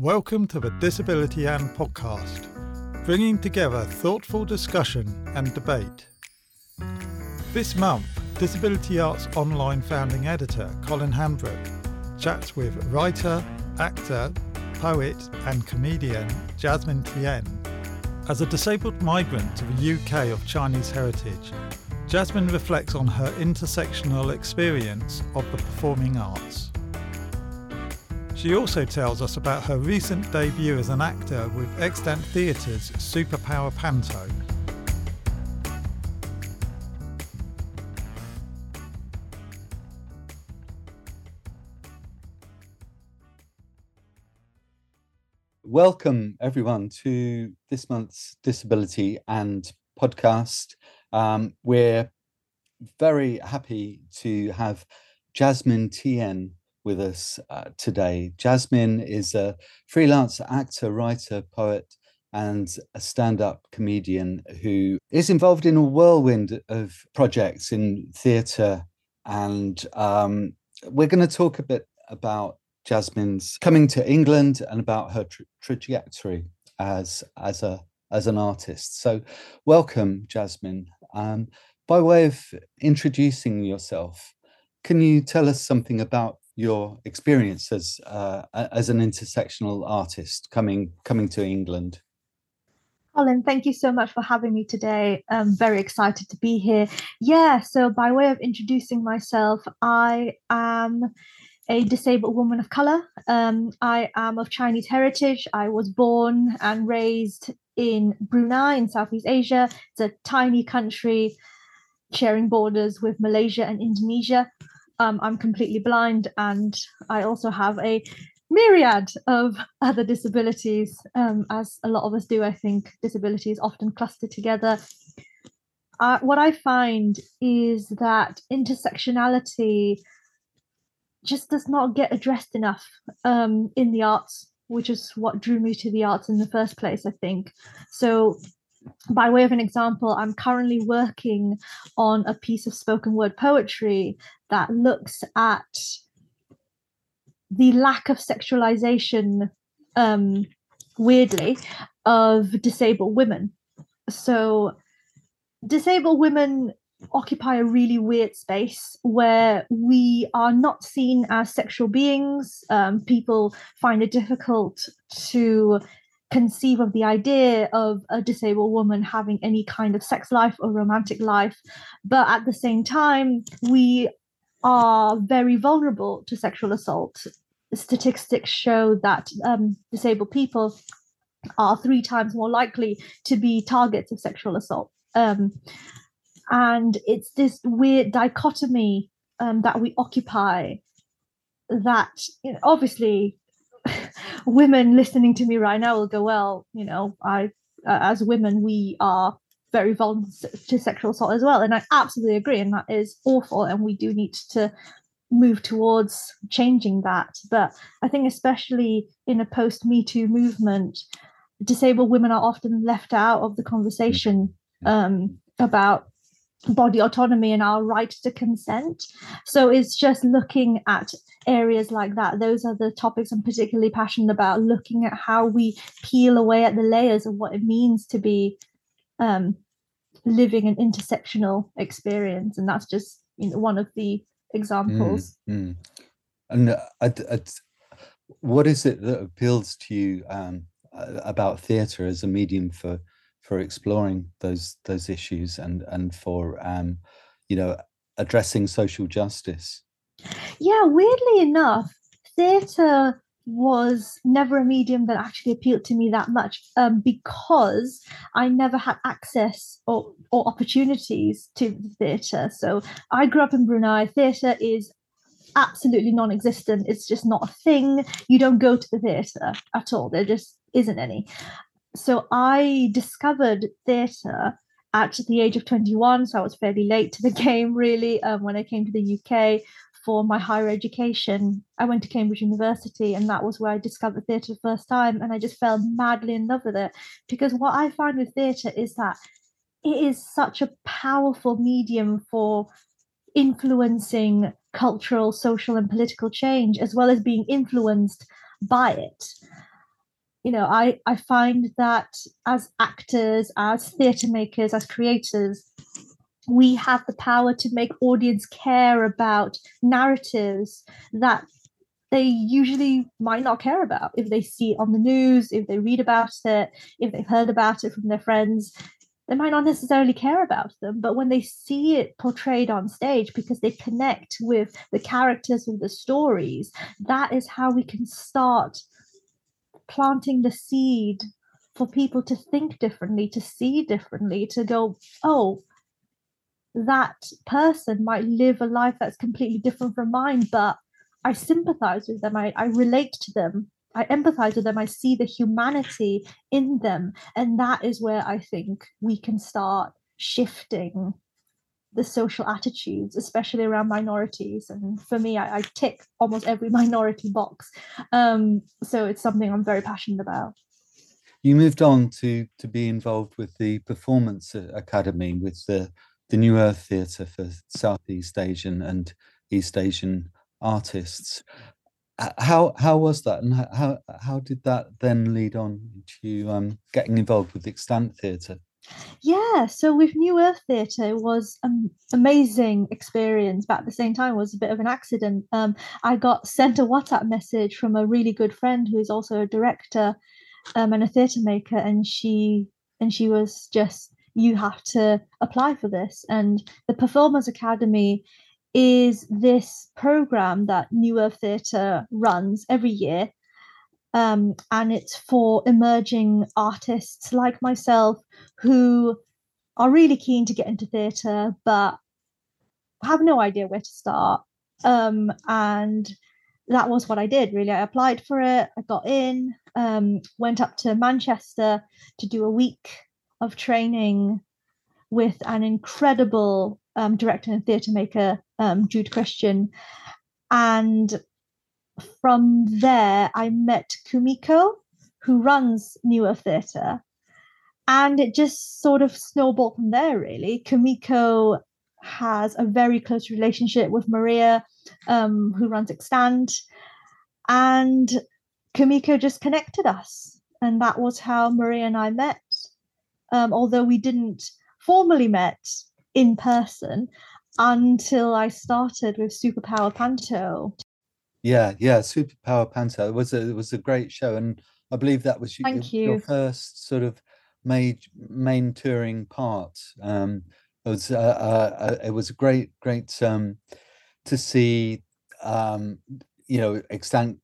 Welcome to the Disability and podcast, bringing together thoughtful discussion and debate. This month, Disability Arts Online founding editor Colin Hambrook chats with writer, actor, poet, and comedian Jasmin Thien. As a disabled migrant to the UK of Chinese heritage, Jasmin reflects on her intersectional experience of the performing arts. She also tells us about her recent debut as an actor with Extant Theatre's Superpower Panto. Welcome, everyone, to this month's Disability and podcast. Um, we're very happy to have Jasmin Thien with us uh, today. Jasmin is a freelance actor, writer, poet, and a stand up comedian who is involved in a whirlwind of projects in theatre. And um, we're going to talk a bit about Jasmin's coming to England and about her tra- trajectory as, as, a, as an artist. So, welcome, Jasmin. Um, by way of introducing yourself, can you tell us something about your experience as uh, as an intersectional artist coming coming to England. Colin, thank you so much for having me today. I'm very excited to be here. Yeah, so by way of introducing myself, I am a disabled woman of color. Um, I am of Chinese heritage. I was born and raised in Brunei in Southeast Asia. It's a tiny country sharing borders with Malaysia and Indonesia um, I'm completely blind and I also have a myriad of other disabilities, um, as a lot of us do. I think disabilities often cluster together. Uh, what I find is that intersectionality just does not get addressed enough um, in the arts, which is what drew me to the arts in the first place, I think. So by way of an example, I'm currently working on a piece of spoken word poetry that looks at the lack of sexualization, um, weirdly, of disabled women. So, disabled women occupy a really weird space where we are not seen as sexual beings. Um, people find it difficult to conceive of the idea of a disabled woman having any kind of sex life or romantic life. But at the same time, we are very vulnerable to sexual assault. Statistics show that um, disabled people are three times more likely to be targets of sexual assault. Um, and it's this weird dichotomy um, that we occupy that you know, obviously women listening to me right now will go, well, you know, I, uh, as women, we are very vulnerable to sexual assault as well. And I absolutely agree. And that is awful. And we do need to move towards changing that. But I think, especially in a post Me Too movement, disabled women are often left out of the conversation um, about body autonomy and our right to consent. So it's just looking at areas like that. Those are the topics I'm particularly passionate about, looking at how we peel away at the layers of what it means to be um, living an intersectional experience. And that's just you know, one of the examples. Mm, mm. And uh, what is it that appeals to you um, about theatre as a medium for for exploring those those issues and and for um, you know addressing social justice? Yeah, weirdly enough, theatre was never a medium that actually appealed to me that much um, because I never had access or, or opportunities to the theatre. So I grew up in Brunei. Theatre is absolutely non existent, it's just not a thing. You don't go to the theatre at all, there just isn't any. So I discovered theatre at the age of 21 so i was fairly late to the game really um, when i came to the uk for my higher education, I went to Cambridge University, and that was where I discovered theatre the first time. And I just fell madly in love with it because what I find with theatre is that it is such a powerful medium for influencing cultural, social, and political change, as well as being influenced by it. You know, I, I find that as actors, as theatre makers, as creators, we have the power to make audience care about narratives that they usually might not care about if they see it on the news, if they read about it, if they've heard about it from their friends. They might not necessarily care about them, but when they see it portrayed on stage because they connect with the characters and the stories, that is how we can start planting the seed for people to think differently, to see differently, to go, oh, that person might live a life that's completely different from mine, but I sympathize with them, I, I relate to them, I empathize with them, I see the humanity in them. And that is where I think we can start shifting the social attitudes, especially around minorities. And for me, I, I tick almost every minority box. Um, so it's something I'm very passionate about. You moved on to to be involved with the Performance Academy with the the New Earth Theatre for Southeast Asian and East Asian artists. How how was that, and how how did that then lead on to um, getting involved with the extant theatre? Yeah, so with New Earth Theatre was an amazing experience, but at the same time was a bit of an accident. Um, I got sent a WhatsApp message from a really good friend who is also a director um, and a theatre maker, and she and she was just you have to apply for this. And the Performers Academy is this program that New Earth Theatre runs every year. Um, and it's for emerging artists like myself who are really keen to get into theatre but have no idea where to start. Um, and that was what I did really. I applied for it, I got in, um, went up to Manchester to do a week of training with an incredible um, director and theatre maker, um, Jude Christian. And from there, I met Kumiko, who runs New Earth Theatre. And it just sort of snowballed from there, really. Kumiko has a very close relationship with Maria, um, who runs Extant. And Kumiko just connected us. And that was how Maria and I met um, although we didn't formally met in person until I started with Superpower Panto. Yeah, yeah, Superpower Panto it was a it was a great show, and I believe that was your, you. your first sort of main main touring part. Um, it was uh, uh, uh, it was great great um, to see um, you know extant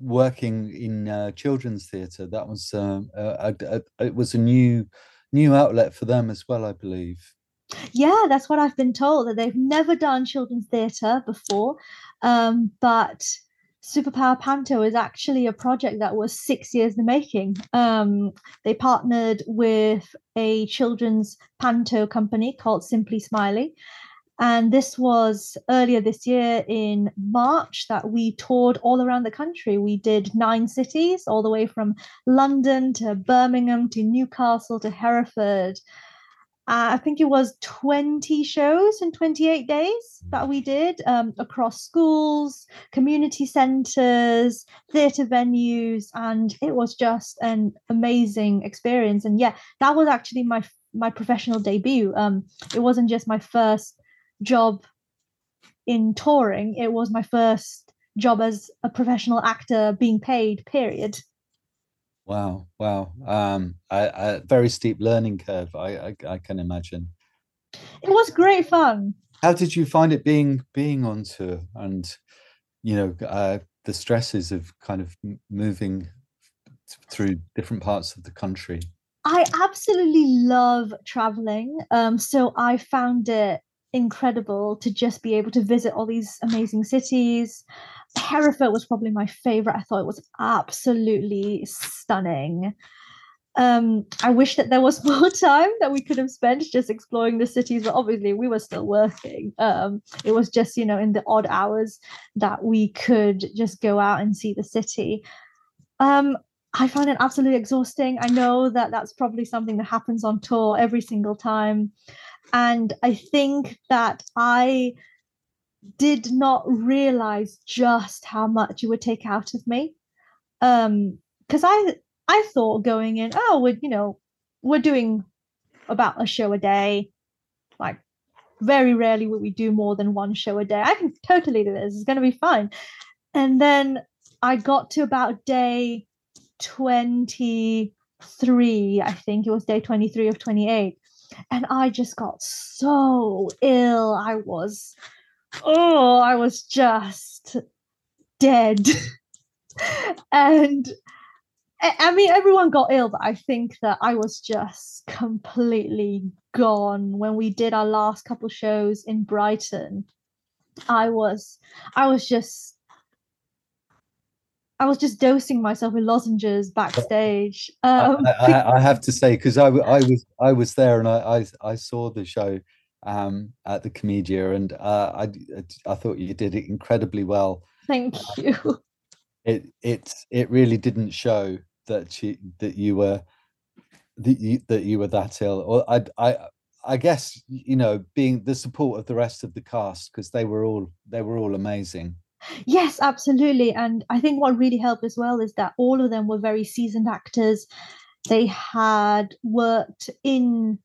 working in uh, children's theatre. That was um, a, a, a, it was a new new outlet for them as well, I believe. Yeah, that's what I've been told that they've never done children's theatre before, um, but Superpower Panto is actually a project that was six years in the making. Um, they partnered with a children's panto company called Simply Smiley. And this was earlier this year in March that we toured all around the country. We did nine cities, all the way from London to Birmingham to Newcastle to Hereford. Uh, I think it was 20 shows in 28 days that we did um, across schools, community centres, theatre venues, and it was just an amazing experience. And yeah, that was actually my my professional debut. Um, it wasn't just my first job in touring. It was my first job as a professional actor being paid, period. Wow, wow. Um, a, very steep learning curve, I, I, I can imagine. It was great fun. How did you find it being being on tour and you know uh, the stresses of kind of moving through different parts of the country? I absolutely love traveling. Um, so I found it incredible to just be able to visit all these amazing cities. Hereford was probably my favorite. I thought it was absolutely stunning. Um, I wish that there was more time that we could have spent just exploring the cities, but obviously we were still working. Um, it was just, you know, in the odd hours that we could just go out and see the city. Um, I find it absolutely exhausting. I know that that's probably something that happens on tour every single time. And I think that I did not realize just how much it would take out of me. Um, because I I thought going in, oh, we're, you know, we're doing about a show a day. Like very rarely will we do more than one show a day. I can totally do this. It's going to be fine. And then I got to about day 23, I think it was day 23 of 28. And I just got so ill. I was, oh, I was just dead. and I mean, everyone got ill, but I think that I was just completely gone when we did our last couple shows in Brighton. I was, I was just, I was just dosing myself with lozenges backstage. Um, I, I, I, have to say, because I, I was, I was there and I, I, I saw the show um, at the Komedia, and uh, I, I thought you did it incredibly well. Thank you. It, it, it really didn't show that you that you were that you that you were that ill or i i i guess you know being the support of the rest of the cast because they were all they were all amazing yes absolutely and i think what really helped as well is that all of them were very seasoned actors they had worked in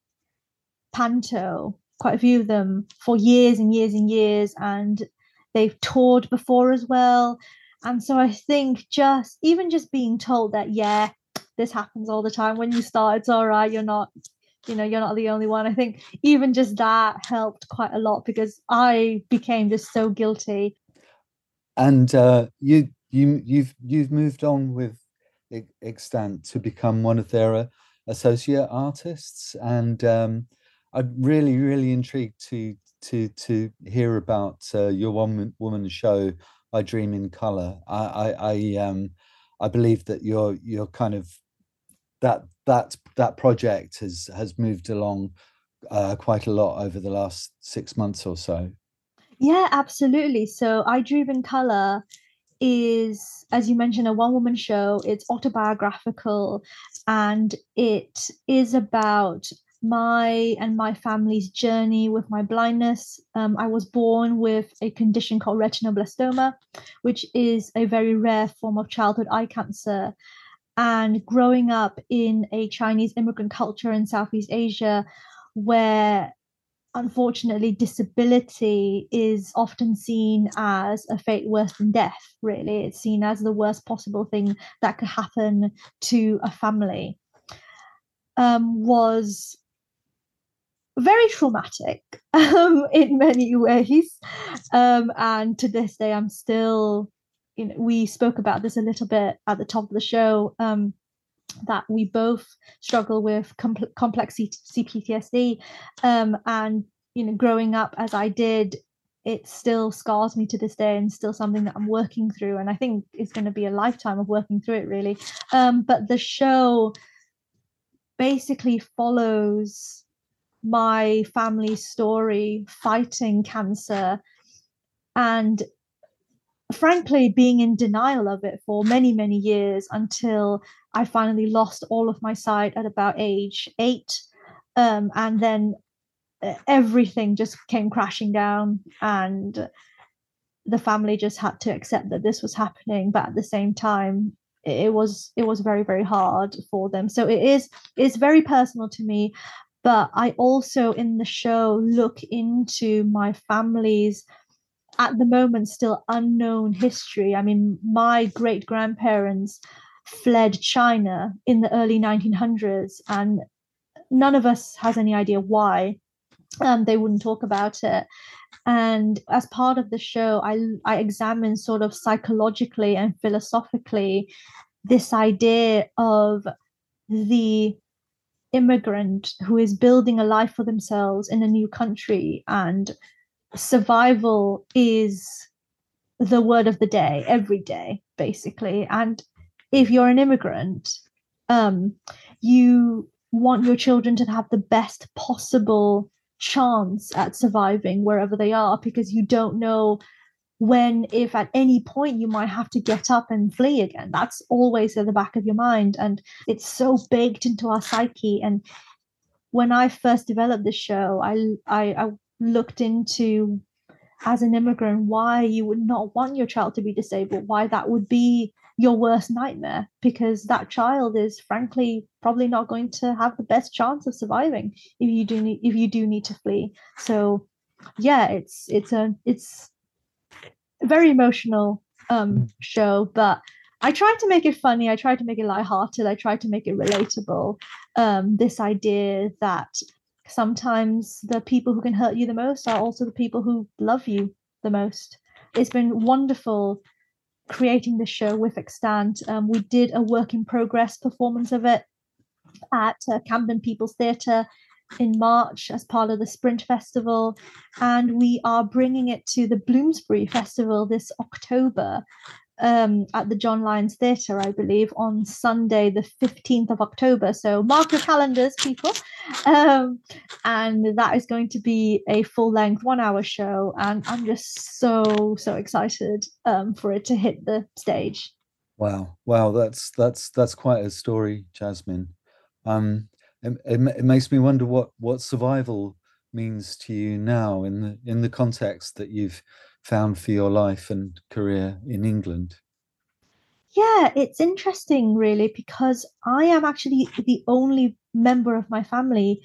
panto quite a few of them for years and years and years and they've toured before as well and so I think just even just being told that, yeah, this happens all the time when you start, it's all right, you're not, you know, you're not the only one. I think even just that helped quite a lot because I became just so guilty. And uh, you you you've you've moved on with Extant to become one of their uh, associate artists, and um, I'm really really intrigued to to to hear about uh, your one woman show I dream in color. I, I, I um, I believe that you're you're kind of that that that project has has moved along uh, quite a lot over the last six months or so. Yeah, absolutely. So I Dream in Color is, as you mentioned, a one woman show. It's autobiographical and it is about my and my family's journey with my blindness. Um, I was born with a condition called retinoblastoma, which is a very rare form of childhood eye cancer. And growing up in a Chinese immigrant culture in Southeast Asia, where unfortunately disability is often seen as a fate worse than death really it's seen as the worst possible thing that could happen to a family um, was very traumatic um, in many ways. Um, and to this day, I'm still, you know, we spoke about this a little bit at the top of the show. Um, that we both struggle with compl- complex C- CPTSD, um, and you know, growing up as I did, it still scars me to this day, and still something that I'm working through. And I think it's going to be a lifetime of working through it, really. Um, but the show basically follows my family story fighting cancer and frankly being in denial of it for many many years until i finally lost all of my sight at about age eight. Um, and then uh, everything just came crashing down and the family just had to accept that this was happening. But at the same time it was it was very very hard for them. So it is it's very personal to me but I also in the show look into my family's at the moment still unknown history. I mean, my great grandparents fled China in the early 1900s, and none of us has any idea why. Um, they wouldn't talk about it. And as part of the show, I I examine sort of psychologically and philosophically this idea of the immigrant who is building a life for themselves in a new country and survival is the word of the day every day basically. And if you're an immigrant um, you want your children to have the best possible chance at surviving wherever they are because you don't know when if at any point you might have to get up and flee again that's always at the back of your mind and it's so baked into our psyche and when i first developed the show I, I i looked into as an immigrant why you would not want your child to be disabled, why that would be your worst nightmare, because that child is frankly probably not going to have the best chance of surviving if you do need if you do need to flee. So yeah, it's it's a it's very emotional um mm. show, but I tried to make it funny. I tried to make it lighthearted. I tried to make it relatable. Um, this idea that sometimes the people who can hurt you the most are also the people who love you the most. It's been wonderful creating the show with Extant. Um, we did a work in progress performance of it at uh, Camden People's Theatre in March as part of the Sprint Festival, and we are bringing it to the Bloomsbury Festival this October um, at the John Lyons Theatre, I believe, on Sunday, the 15th of October. So mark your calendars, people. Um, and that is going to be a full length one hour show. And I'm just so, so excited um, for it to hit the stage. Wow. Wow. That's, that's, that's quite a story, Jasmin. Um, it, it, makes me wonder what, what survival means to you now in the, in the context that you've found for your life and career in England? Yeah, it's interesting, really, because I am actually the only member of my family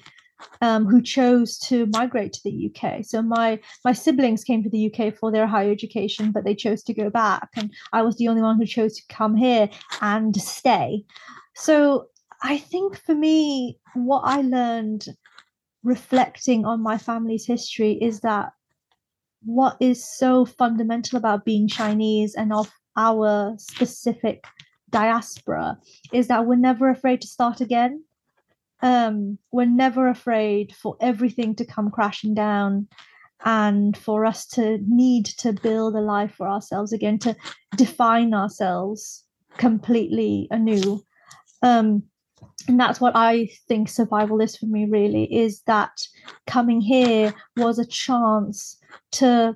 um, who chose to migrate to the UK. So my my siblings came to the UK for their higher education, but they chose to go back, and I was the only one who chose to come here and stay. So I think for me, what I learned reflecting on my family's history is that what is so fundamental about being Chinese and of our specific diaspora is that we're never afraid to start again. Um, we're never afraid for everything to come crashing down and for us to need to build a life for ourselves again, to define ourselves completely anew. Um, and that's what I think survival is for me, really, is that coming here was a chance to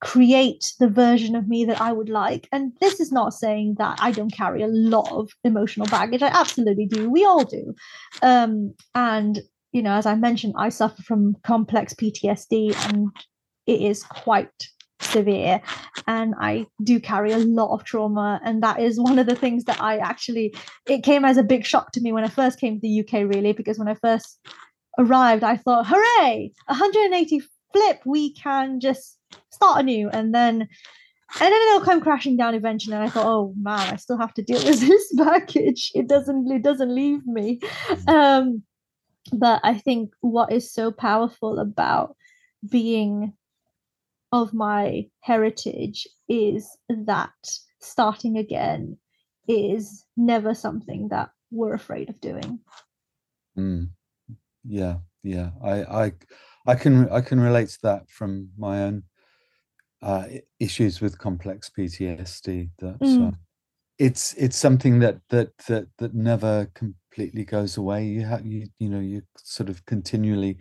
create the version of me that I would like. And this is not saying that I don't carry a lot of emotional baggage. I absolutely do. We all do. Um, and, you know, as I mentioned, I suffer from complex PTSD and it is quite severe and i do carry a lot of trauma and that is one of the things that i actually it came as a big shock to me when i first came to the uk really because when i first arrived i thought hooray 180 flip, we can just start anew. And then and then it'll come crashing down eventually. And I thought, oh man, I still have to deal with this baggage It doesn't it doesn't leave me. Um, but I think what is so powerful about being of my heritage is that starting again is never something that we're afraid of doing. Mm. Yeah, yeah. I I I can I can relate to that from my own uh, issues with complex PTSD. That mm. uh, it's it's something that that that that never completely goes away. You have you you know you sort of continually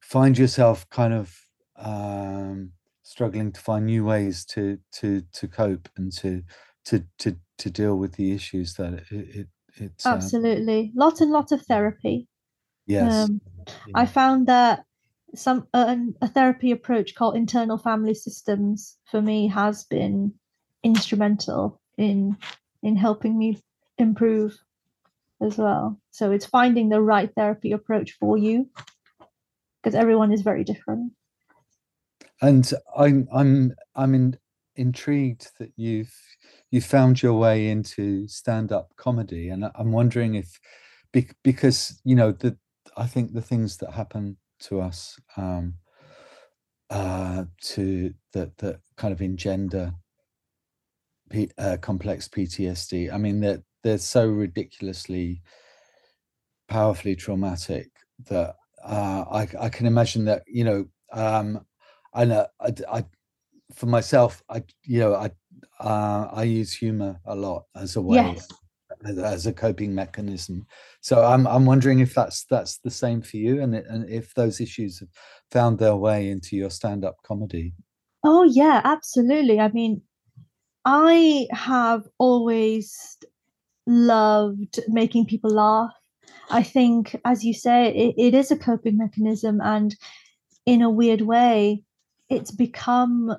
find yourself kind of um, struggling to find new ways to to to cope and to to to to deal with the issues that it, it it's um absolutely. Um, lots and lots of therapy. Yes. Um, yeah. i found that some uh, a therapy approach called internal family systems for me has been instrumental in in helping me improve as well. So it's finding the right therapy approach for you because everyone is very different and i'm i'm i'm in, intrigued that you've you found your way into stand-up comedy and i'm wondering if because you know the i think the things that happen to us um, uh, to that that kind of engender P, uh, complex PTSD. I mean, they're they're so ridiculously powerfully traumatic that uh, I I can imagine that you know um, I know I, I for myself I you know I uh, I use humor a lot as a way yes as a coping mechanism. So I'm I'm wondering if that's that's the same for you, and and if those issues have found their way into your stand up comedy. Oh yeah, absolutely. I mean, I have always loved making people laugh. I think, as you say, it, it is a coping mechanism, and in a weird way, it's become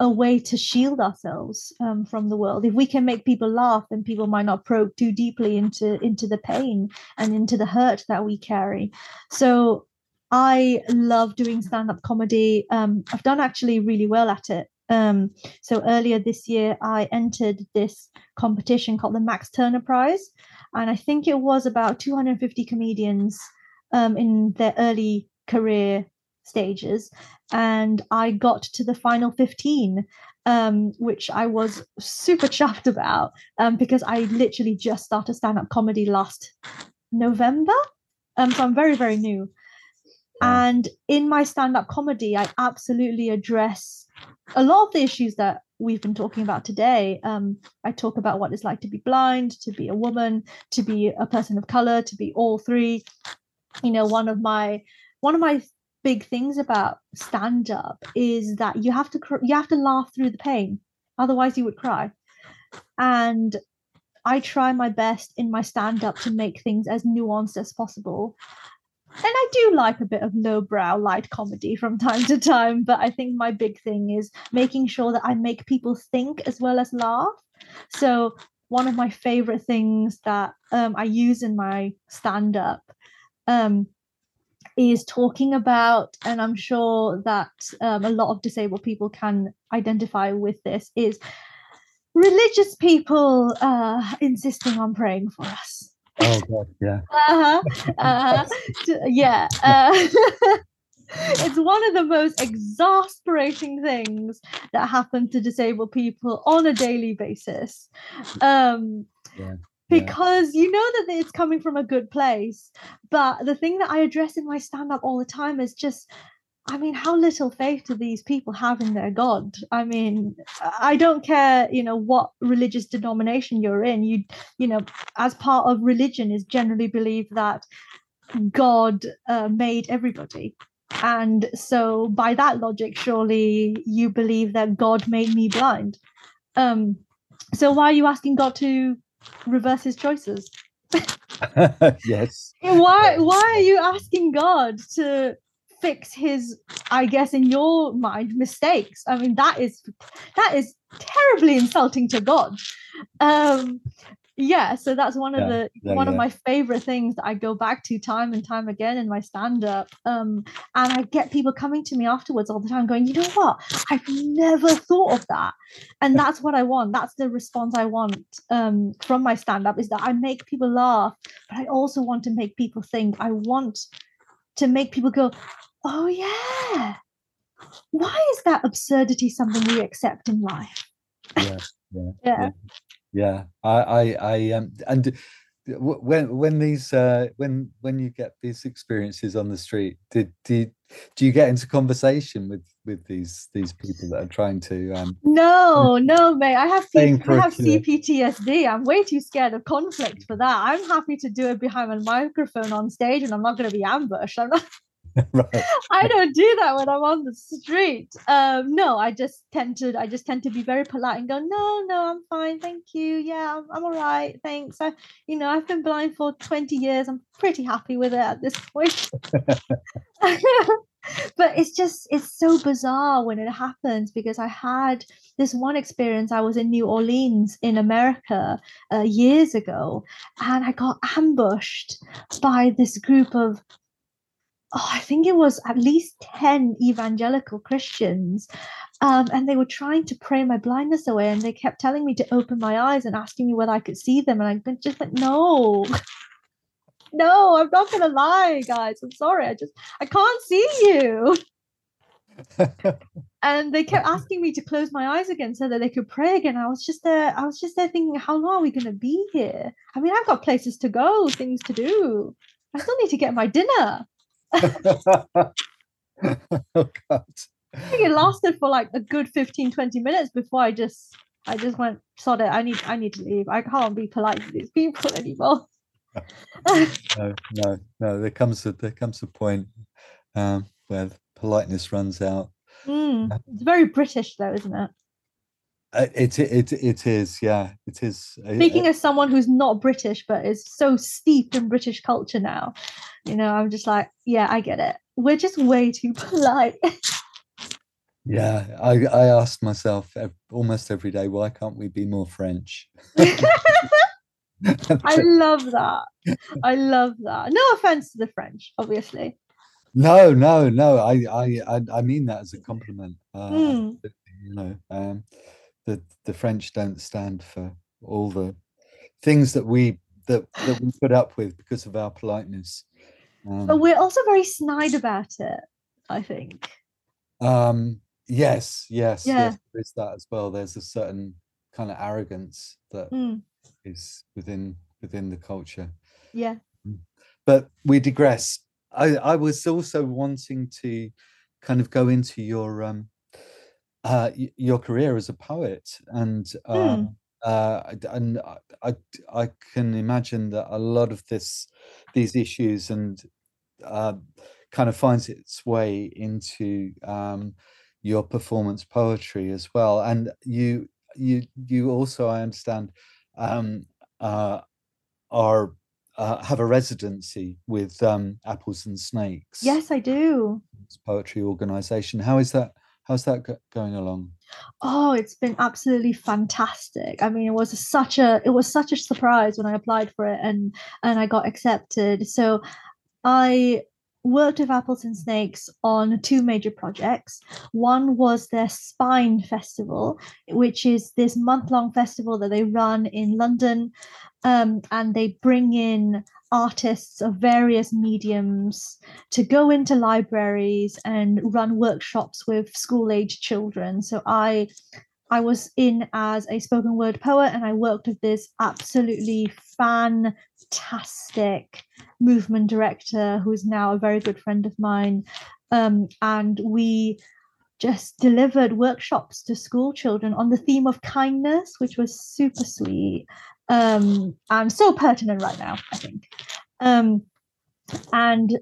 a way to shield ourselves um, from the world. If we can make people laugh, then people might not probe too deeply into into the pain and into the hurt that we carry. So I love doing stand-up comedy. Um, I've done actually really well at it. Um, so earlier this year, I entered this competition called the Max Turner Prize, and I think it was about 250 comedians um, in their early career stages and I got to the final 15, um, which I was super chuffed about um, because I literally just started stand up comedy last November. Um, so I'm very, very new. And in my stand up comedy, I absolutely address a lot of the issues that we've been talking about today. Um, I talk about what it's like to be blind, to be a woman, to be a person of color, to be all three. You know, one of my one of my big things about stand up is that you have to cr- you have to laugh through the pain otherwise you would cry. And i try my best in my stand up to make things as nuanced as possible. And i do like a bit of lowbrow light comedy from time to time but i think my big thing is making sure that i make people think as well as laugh. So one of my favorite things that um, i use in my stand up um, is talking about, and I'm sure that um, a lot of disabled people can identify with this, is religious people uh, insisting on praying for us. Oh God, yeah. uh-huh, uh-huh. yeah. Uh, it's one of the most exasperating things that happen to disabled people on a daily basis. Um, yeah because yeah. you know that it's coming from a good place but the thing that i address in my stand up all the time is just i mean how little faith do these people have in their god? I mean i don't care you know what religious denomination you're in you you know as part of religion is generally believed that god uh, made everybody. And so by that logic surely you believe that god made me blind. Um so why are you asking god to reverse his choices. yes. Why why are you asking God to fix his I guess in your mind mistakes? I mean that is that is terribly insulting to God. Um yeah so that's one of the yeah, one yeah. of my favorite things that i go back to time and time again in my stand up um and i get people coming to me afterwards all the time going you know what? I've never thought of that. And that's what i want. That's the response i want um from my stand up is that i make people laugh but i also want to make people think. I want to make people go oh yeah. Why is that absurdity something we accept in life? Yeah yeah, yeah yeah i i, I um and when when these uh when when you get these experiences on the street did do do you get into conversation with with these these people that are trying to um no no mate i have C- I have cptsd i'm way too scared of conflict for that. I'm happy to do it behind a microphone on stage and i'm not going to be ambushed. I'm not right. I don't do that when I'm on the street. Um, no, I just tend to I just tend to be very polite and go, no, no, I'm fine, thank you. Yeah, I'm, I'm all right, thanks. I, you know, I've been blind for 20 years. I'm pretty happy with it at this point. but it's just it's so bizarre when it happens because I had this one experience. I was in New Orleans in America uh, years ago, and I got ambushed by this group of oh, I think it was at least 10 evangelical Christians. Um, and they were trying to pray my blindness away. And they kept telling me to open my eyes and asking me whether I could see them. And I just like, no, no, I'm not going to lie, guys. I'm sorry. I just, I can't see you. and they kept asking me to close my eyes again so that they could pray again. I was just there, I was just there thinking, how long are we going to be here? I mean, I've got places to go, things to do. I still need to get my dinner. oh god. I think it lasted for like a good 15, 20 minutes before I just I just went, sod it, I need I need to leave. I can't be polite to these people anymore. no, no, no. There comes a there comes a point um, where politeness runs out. Mm, it's very British though, isn't it? Uh, it it it is, yeah, it is. Speaking as someone who's not British but is so steeped in British culture now, you know, I'm just like, yeah, I get it. We're just way too polite. Yeah, I, I asked myself almost every day, why can't we be more French? I love that. I love that. No offense to the French, obviously. No, no, no. I, I, I mean that as a compliment. Uh, Mm. You know, um, the the French don't stand for all the things that we that that we put up with because of our politeness. Um, But we're also very snide about it, I think. Um, yes, yes, Yeah. yes, there is that as well. There's a certain kind of arrogance that is Mm, within within the culture. yeah. But we digress. I, I was also wanting to kind of go into your um uh your career as a poet and um uh and I, I can imagine that a lot of this these issues and uh kind of finds its way into um your performance poetry as well. And you you you also I understand um uh are uh, have a residency with um apples and snakes Yes, I do. poetry organization. How is that how's that go- going along Oh, it's been absolutely fantastic. I mean, it was such a it was such a surprise when I applied for it and and I got accepted. So I worked with Apples and Snakes on two major projects. One was their Spine Festival, which is this month-long festival that they run in London. Um, and they bring in artists of various mediums to go into libraries and run workshops with school-age children. So I I was in as a spoken word poet and I worked with this absolutely fantastic movement director who is now a very good friend of mine. Um, and we just delivered workshops to school children on the theme of kindness, which was super sweet um, I'm so pertinent right now, I think. Um, and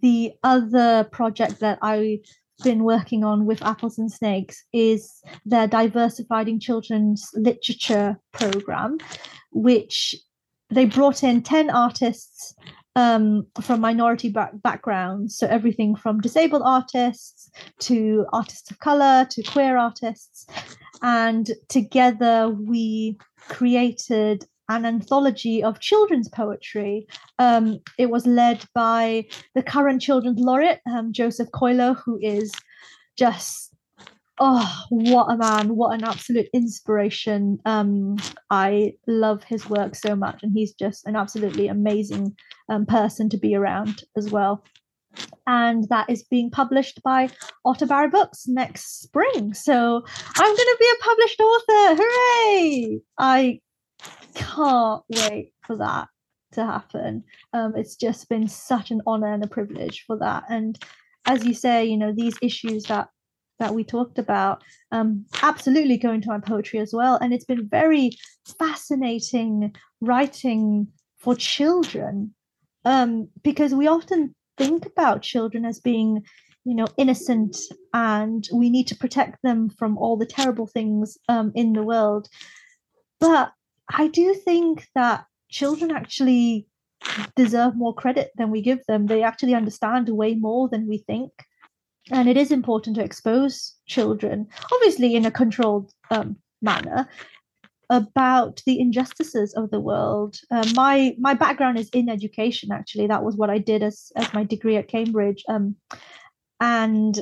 the other project that I've been working on with Apples and Snakes is their Diversifying Children's Literature program, which they brought in 10 artists um, from minority back- backgrounds. So everything from disabled artists to artists of color to queer artists. And together we created an anthology of children's poetry. Um, it was led by the current children's laureate, um, Joseph Coelho, who is just oh what a man what an absolute inspiration um i love his work so much and he's just an absolutely amazing um, person to be around as well and that is being published by Otter-Barry Books next spring. So I'm going to be a published author. Hooray! I can't wait for that to happen. Um, it's just been such an honor and a privilege for that. And as you say, you know, these issues that that we talked about um, absolutely go into my poetry as well. And it's been very fascinating writing for children um, because we often think about children as being you know innocent and we need to protect them from all the terrible things um, in the world. But i do think that children actually deserve more credit than we give them. They actually understand way more than we think and it is important to expose children obviously in a controlled um, manner about the injustices of the world. Uh, my my background is in education. Actually, that was what I did as as my degree at Cambridge. Um, and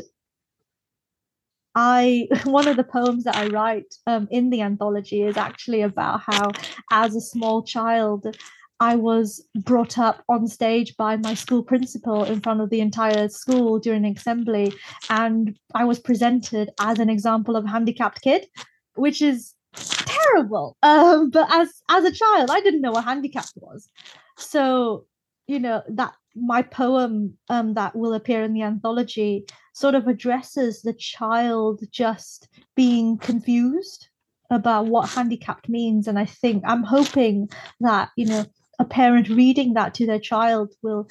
I one of the poems that I write um, in the anthology is actually about how, as a small child, I was brought up on stage by my school principal in front of the entire school during an assembly, and I was presented as an example of a handicapped kid, which is terrible. Um, but as as a child, I didn't know what handicapped was. So, you know, that my poem um that will appear in the anthology sort of addresses the child just being confused about what handicapped means. And I think I'm hoping that, you know, a parent reading that to their child will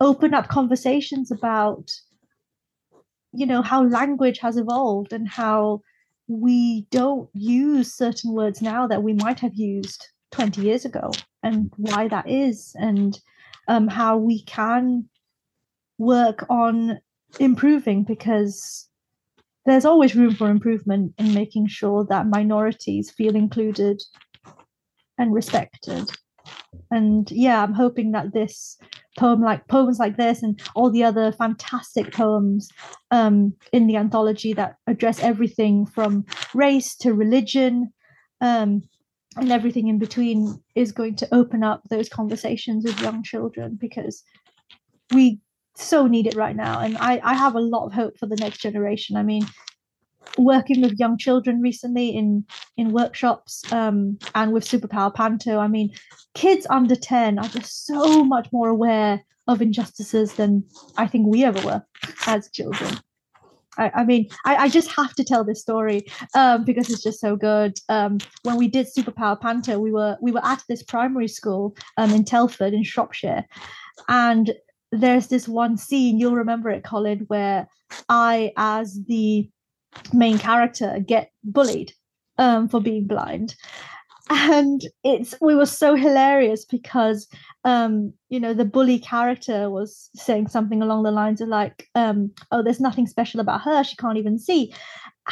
open up conversations about you know how language has evolved and how we don't use certain words now that we might have used 20 years ago and why that is and um, how we can work on improving because there's always room for improvement in making sure that minorities feel included and respected. And yeah, I'm hoping that this poem, like poems like this, and all the other fantastic poems um, in the anthology that address everything from race to religion um, and everything in between, is going to open up those conversations with young children because we so need it right now. And I, I have a lot of hope for the next generation. I mean, working with young children recently in in workshops um, and with superpower panto. I mean kids under 10 are just so much more aware of injustices than i think we ever were as children. I, I mean, I, I, just have to tell this story um, because it's just so good. Um, when we did Superpower Panto, we were we were at this primary school um, in Telford in Shropshire, and there's this one scene you'll remember it, Colin, where I, as the main character, get bullied um, for being blind, and it's we were so hilarious because um, you know the bully character was saying something along the lines of like um, oh there's nothing special about her. She can't even see.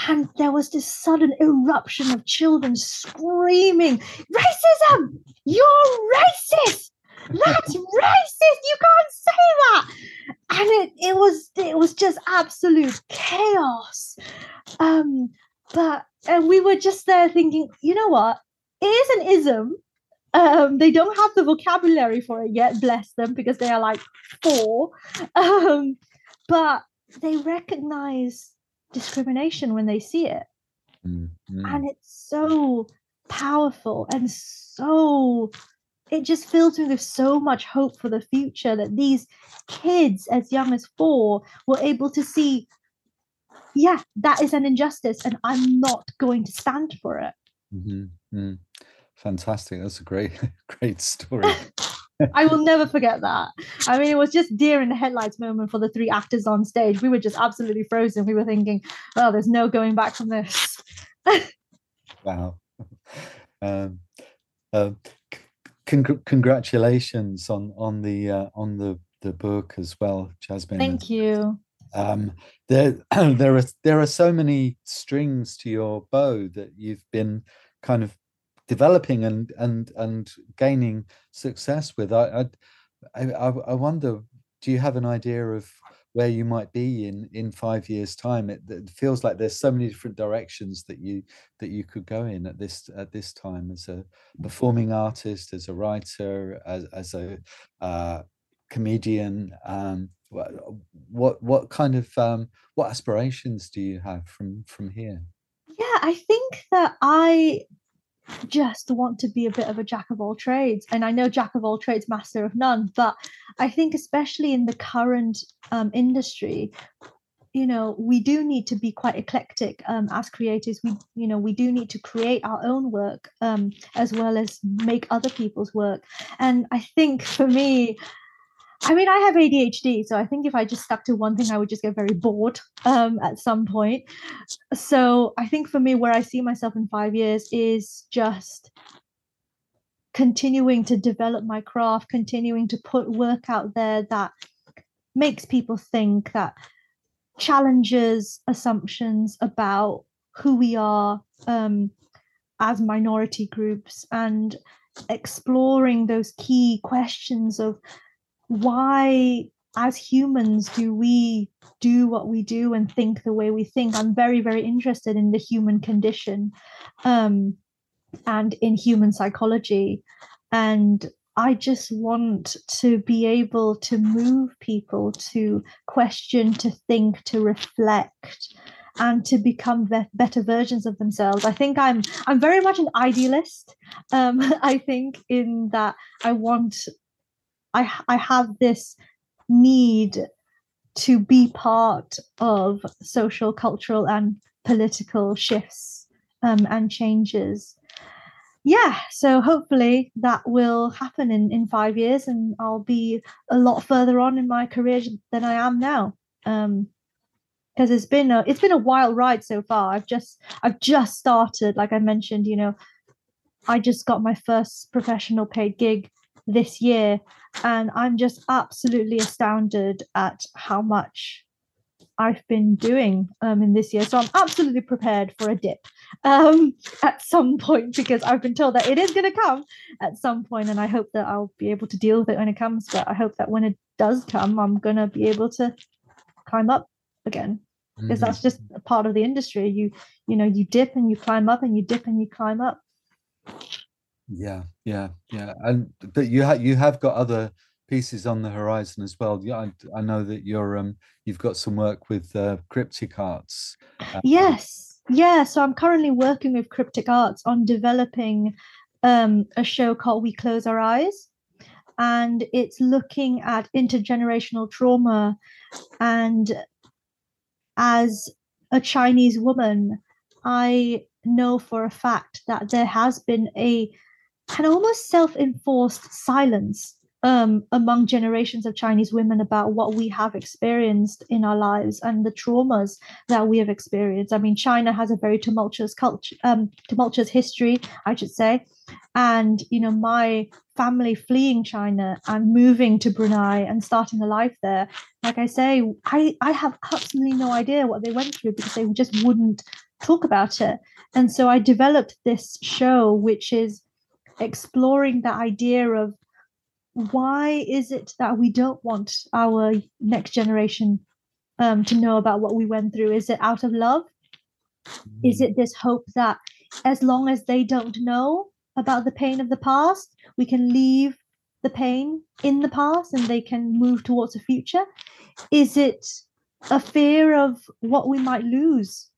And there was this sudden eruption of children screaming racism! You're racist that's racist! You can't say that! And it it was it was just absolute chaos. Um but and we were just there thinking you know what? It is an ism. Um, they don't have the vocabulary for it yet bless them because they are like four. Um, but they recognize discrimination when they see it. Mm-hmm. and it's so powerful and so it just fills me with so much hope for the future that these kids as young as four were able to see yeah that is an injustice and i'm not going to stand for it mm-hmm. Mm. fantastic that's a great great story I will never forget that. I mean, it was just deer in the headlights moment for the three actors on stage. We were just absolutely frozen. We were thinking, "Oh, there's no going back from this." wow. Um, uh, Cong- congratulations on on the uh, on the the book as well, Jasmin. Thank you. Um, there there are there are so many strings to your bow that you've been kind of developing and and and gaining success with. I I I, I wonder, do you have an idea of where you might be in in five years time it, it, feels like there's so many different directions that you that you could go in at this at this time. As a performing artist as a writer as, as a uh, comedian um, what what kind of um, what aspirations do you have from from here? Yeah i think that i just want to be a bit of a jack of all trades. And I know jack of all trades, master of none. But I think, especially in the current um, industry, you know, we do need to be quite eclectic um, as creators. We, you know, we do need to create our own work um, as well as make other people's work. And I think for me, I mean, I have ADHD, so I think if I just stuck to one thing, I would just get very bored um, at some point. So I think for me, where I see myself in five years is just continuing to develop my craft, continuing to put work out there that makes people think, that challenges assumptions about who we are um, as minority groups and exploring those key questions of why as humans do we do what we do and think the way we think? I'm very very interested in the human condition um, and in human psychology. And i just want to be able to move people to question to think to reflect and to become better versions of themselves. I think i'm i'm very much an idealist. Um, i think in that i want I I have this need to be part of social, cultural, and political shifts um, and changes. Yeah, so hopefully that will happen in, in five years, and I'll be a lot further on in my career than I am now. Um, because it's been a it's been a wild ride so far. I've just I've just started, like I mentioned, you know, I just got my first professional paid gig this year. And I'm just absolutely astounded at how much I've been doing um, in this year. So I'm absolutely prepared for a dip um, at some point because I've been told that it is going to come at some point, and I hope that I'll be able to deal with it when it comes. But I hope that when it does come, I'm going to be able to climb up again because Mhm. that's just a part of the industry. You you know you dip and you climb up, and you dip and you climb up. Yeah, yeah, yeah. And but you have you have got other pieces on the horizon as well. Yeah, I, I know that you're um you've got some work with uh, Cryptic Arts. um, Yes, yeah. So I'm currently working with Cryptic Arts on developing um, a show called We Close Our Eyes, and it's looking at intergenerational trauma. And as a Chinese woman, I know for a fact that there has been a of almost self-enforced silence um, among generations of Chinese women about what we have experienced in our lives and the traumas that we have experienced. I mean, China has a very tumultuous culture, um, tumultuous history, I should say. And you know, my family fleeing China and moving to Brunei and starting a life there. Like I say, I I have absolutely no idea what they went through because they just wouldn't talk about it. And so I developed this show, which is exploring the idea of why is it that we don't want our next generation um, to know about what we went through? Is it out of love? Is it this hope that as long as they don't know about the pain of the past, we can leave the pain in the past and they can move towards a future? Is it a fear of what we might lose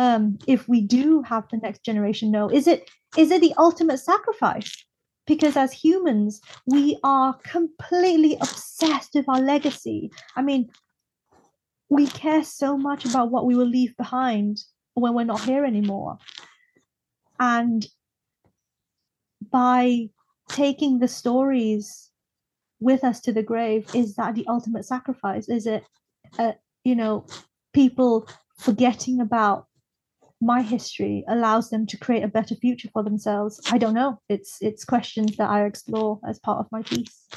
um, if we do have the next generation know? Is it is it the ultimate sacrifice? Because as humans, we are completely obsessed with our legacy. I mean, we care so much about what we will leave behind when we're not here anymore. And by taking the stories with us to the grave, is that the ultimate sacrifice? Is it, uh, you know, people forgetting about my history allows them to create a better future for themselves? I don't know. It's it's questions that I explore as part of my piece.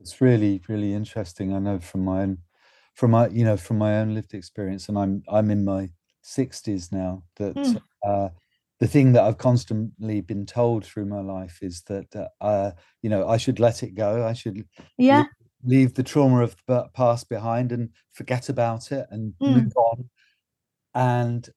It's really, really interesting. I know from my own, from my, you know, from my own lived experience, and I'm I'm in my sixties now. That Mm. uh, the thing that I've constantly been told through my life is that uh, you know I should let it go. I should Yeah, leave the trauma of the past behind and forget about it and Mm. move on. And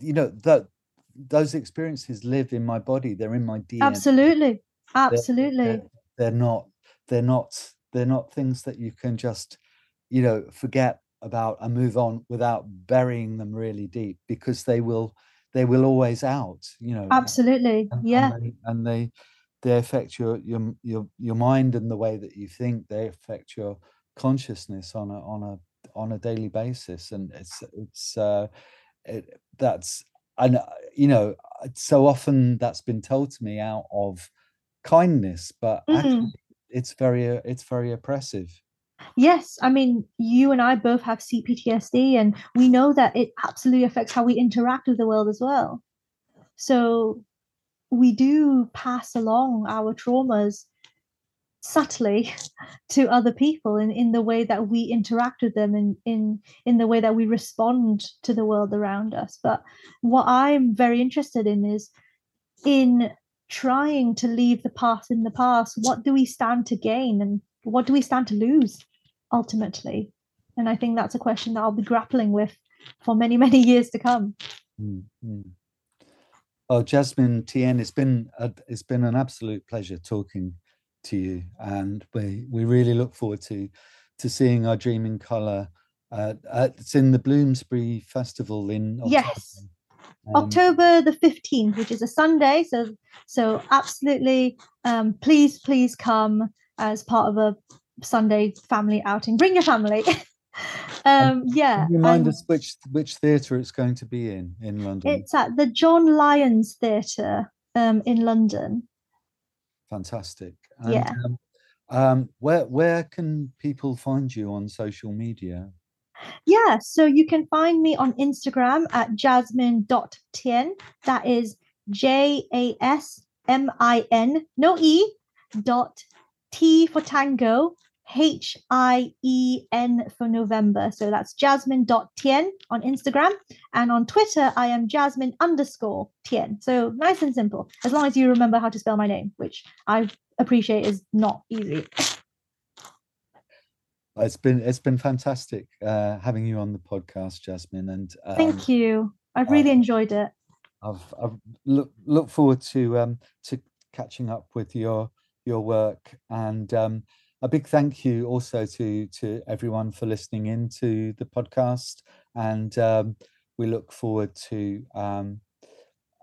you know that those experiences live in my body. They're in my DNA. absolutely, They're- absolutely. they're, they're not they're not they're not things that you can just you know forget about and move on without burying them really deep because they will they will always out you know Absolutely. and, Yeah. and they, and they they affect your your your your mind and the way that you think they affect your consciousness on a on a on a daily basis and it's it's uh it, that's and uh, you know uh, so often that's been told to me out of kindness but Mhm. actually it's very uh, it's very oppressive Yes, I mean, you and I both have CPTSD, and we know that it absolutely affects how we interact with the world as well. So we do pass along our traumas subtly to other people in, in the way that we interact with them and in, in the way that we respond to the world around us. But what I'm very interested in is in trying to leave the past in the past, what do we stand to gain and what do we stand to lose ultimately? And I think that's a question that I'll be grappling with for many, many years to come. Mm, mm. Oh, Jasmin Thien, it's been a, it's been an absolute pleasure talking to you, and we we really look forward to to seeing our Dream in Color. Uh, it's in the Bloomsbury Festival in October. Yes. Um, October the 15th, which is a Sunday. So so absolutely um please, please come as part of a Sunday family outing. Bring your family. um yeah. remind and us which which theatre it's going to be in in London. It's at the John Lyons Theatre um in London. Fantastic. And, Yeah. Um, um, where where can people find you on social media? Yeah, so you can find me on Instagram at jasmin.thien. That is J A S M I N, no E, dot T for tango, H I E N for November. So that's jasmin.thien on Instagram. And on Twitter, I am jasmin underscore thien. So nice and simple, as long as you remember how to spell my name, which I appreciate is not easy. It's been it's been fantastic uh, having you on the podcast, Jasmin. And um, thank you. I've really uh, enjoyed it. I've, I've look look forward to um, to catching up with your your work and um, a big thank you also to to everyone for listening in to the podcast and um, we look forward to um,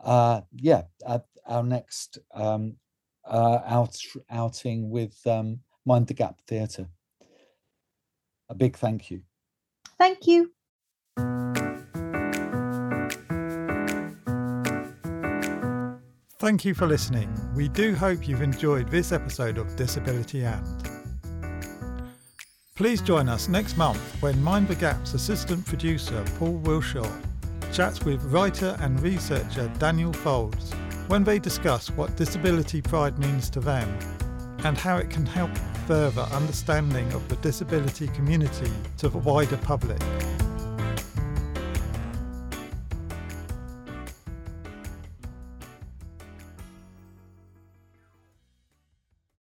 uh, yeah uh, our next um, uh, out outing with um, Mind the Gap Theatre. A big thank you. Thank you. Thank you for listening. We do hope you've enjoyed this episode of Disability and. Please join us next month when Mind the Gap's assistant producer Paul Wilshaw chats with writer and researcher Daniel Folds when they discuss what disability pride means to them and how it can help further understanding of the disability community to the wider public.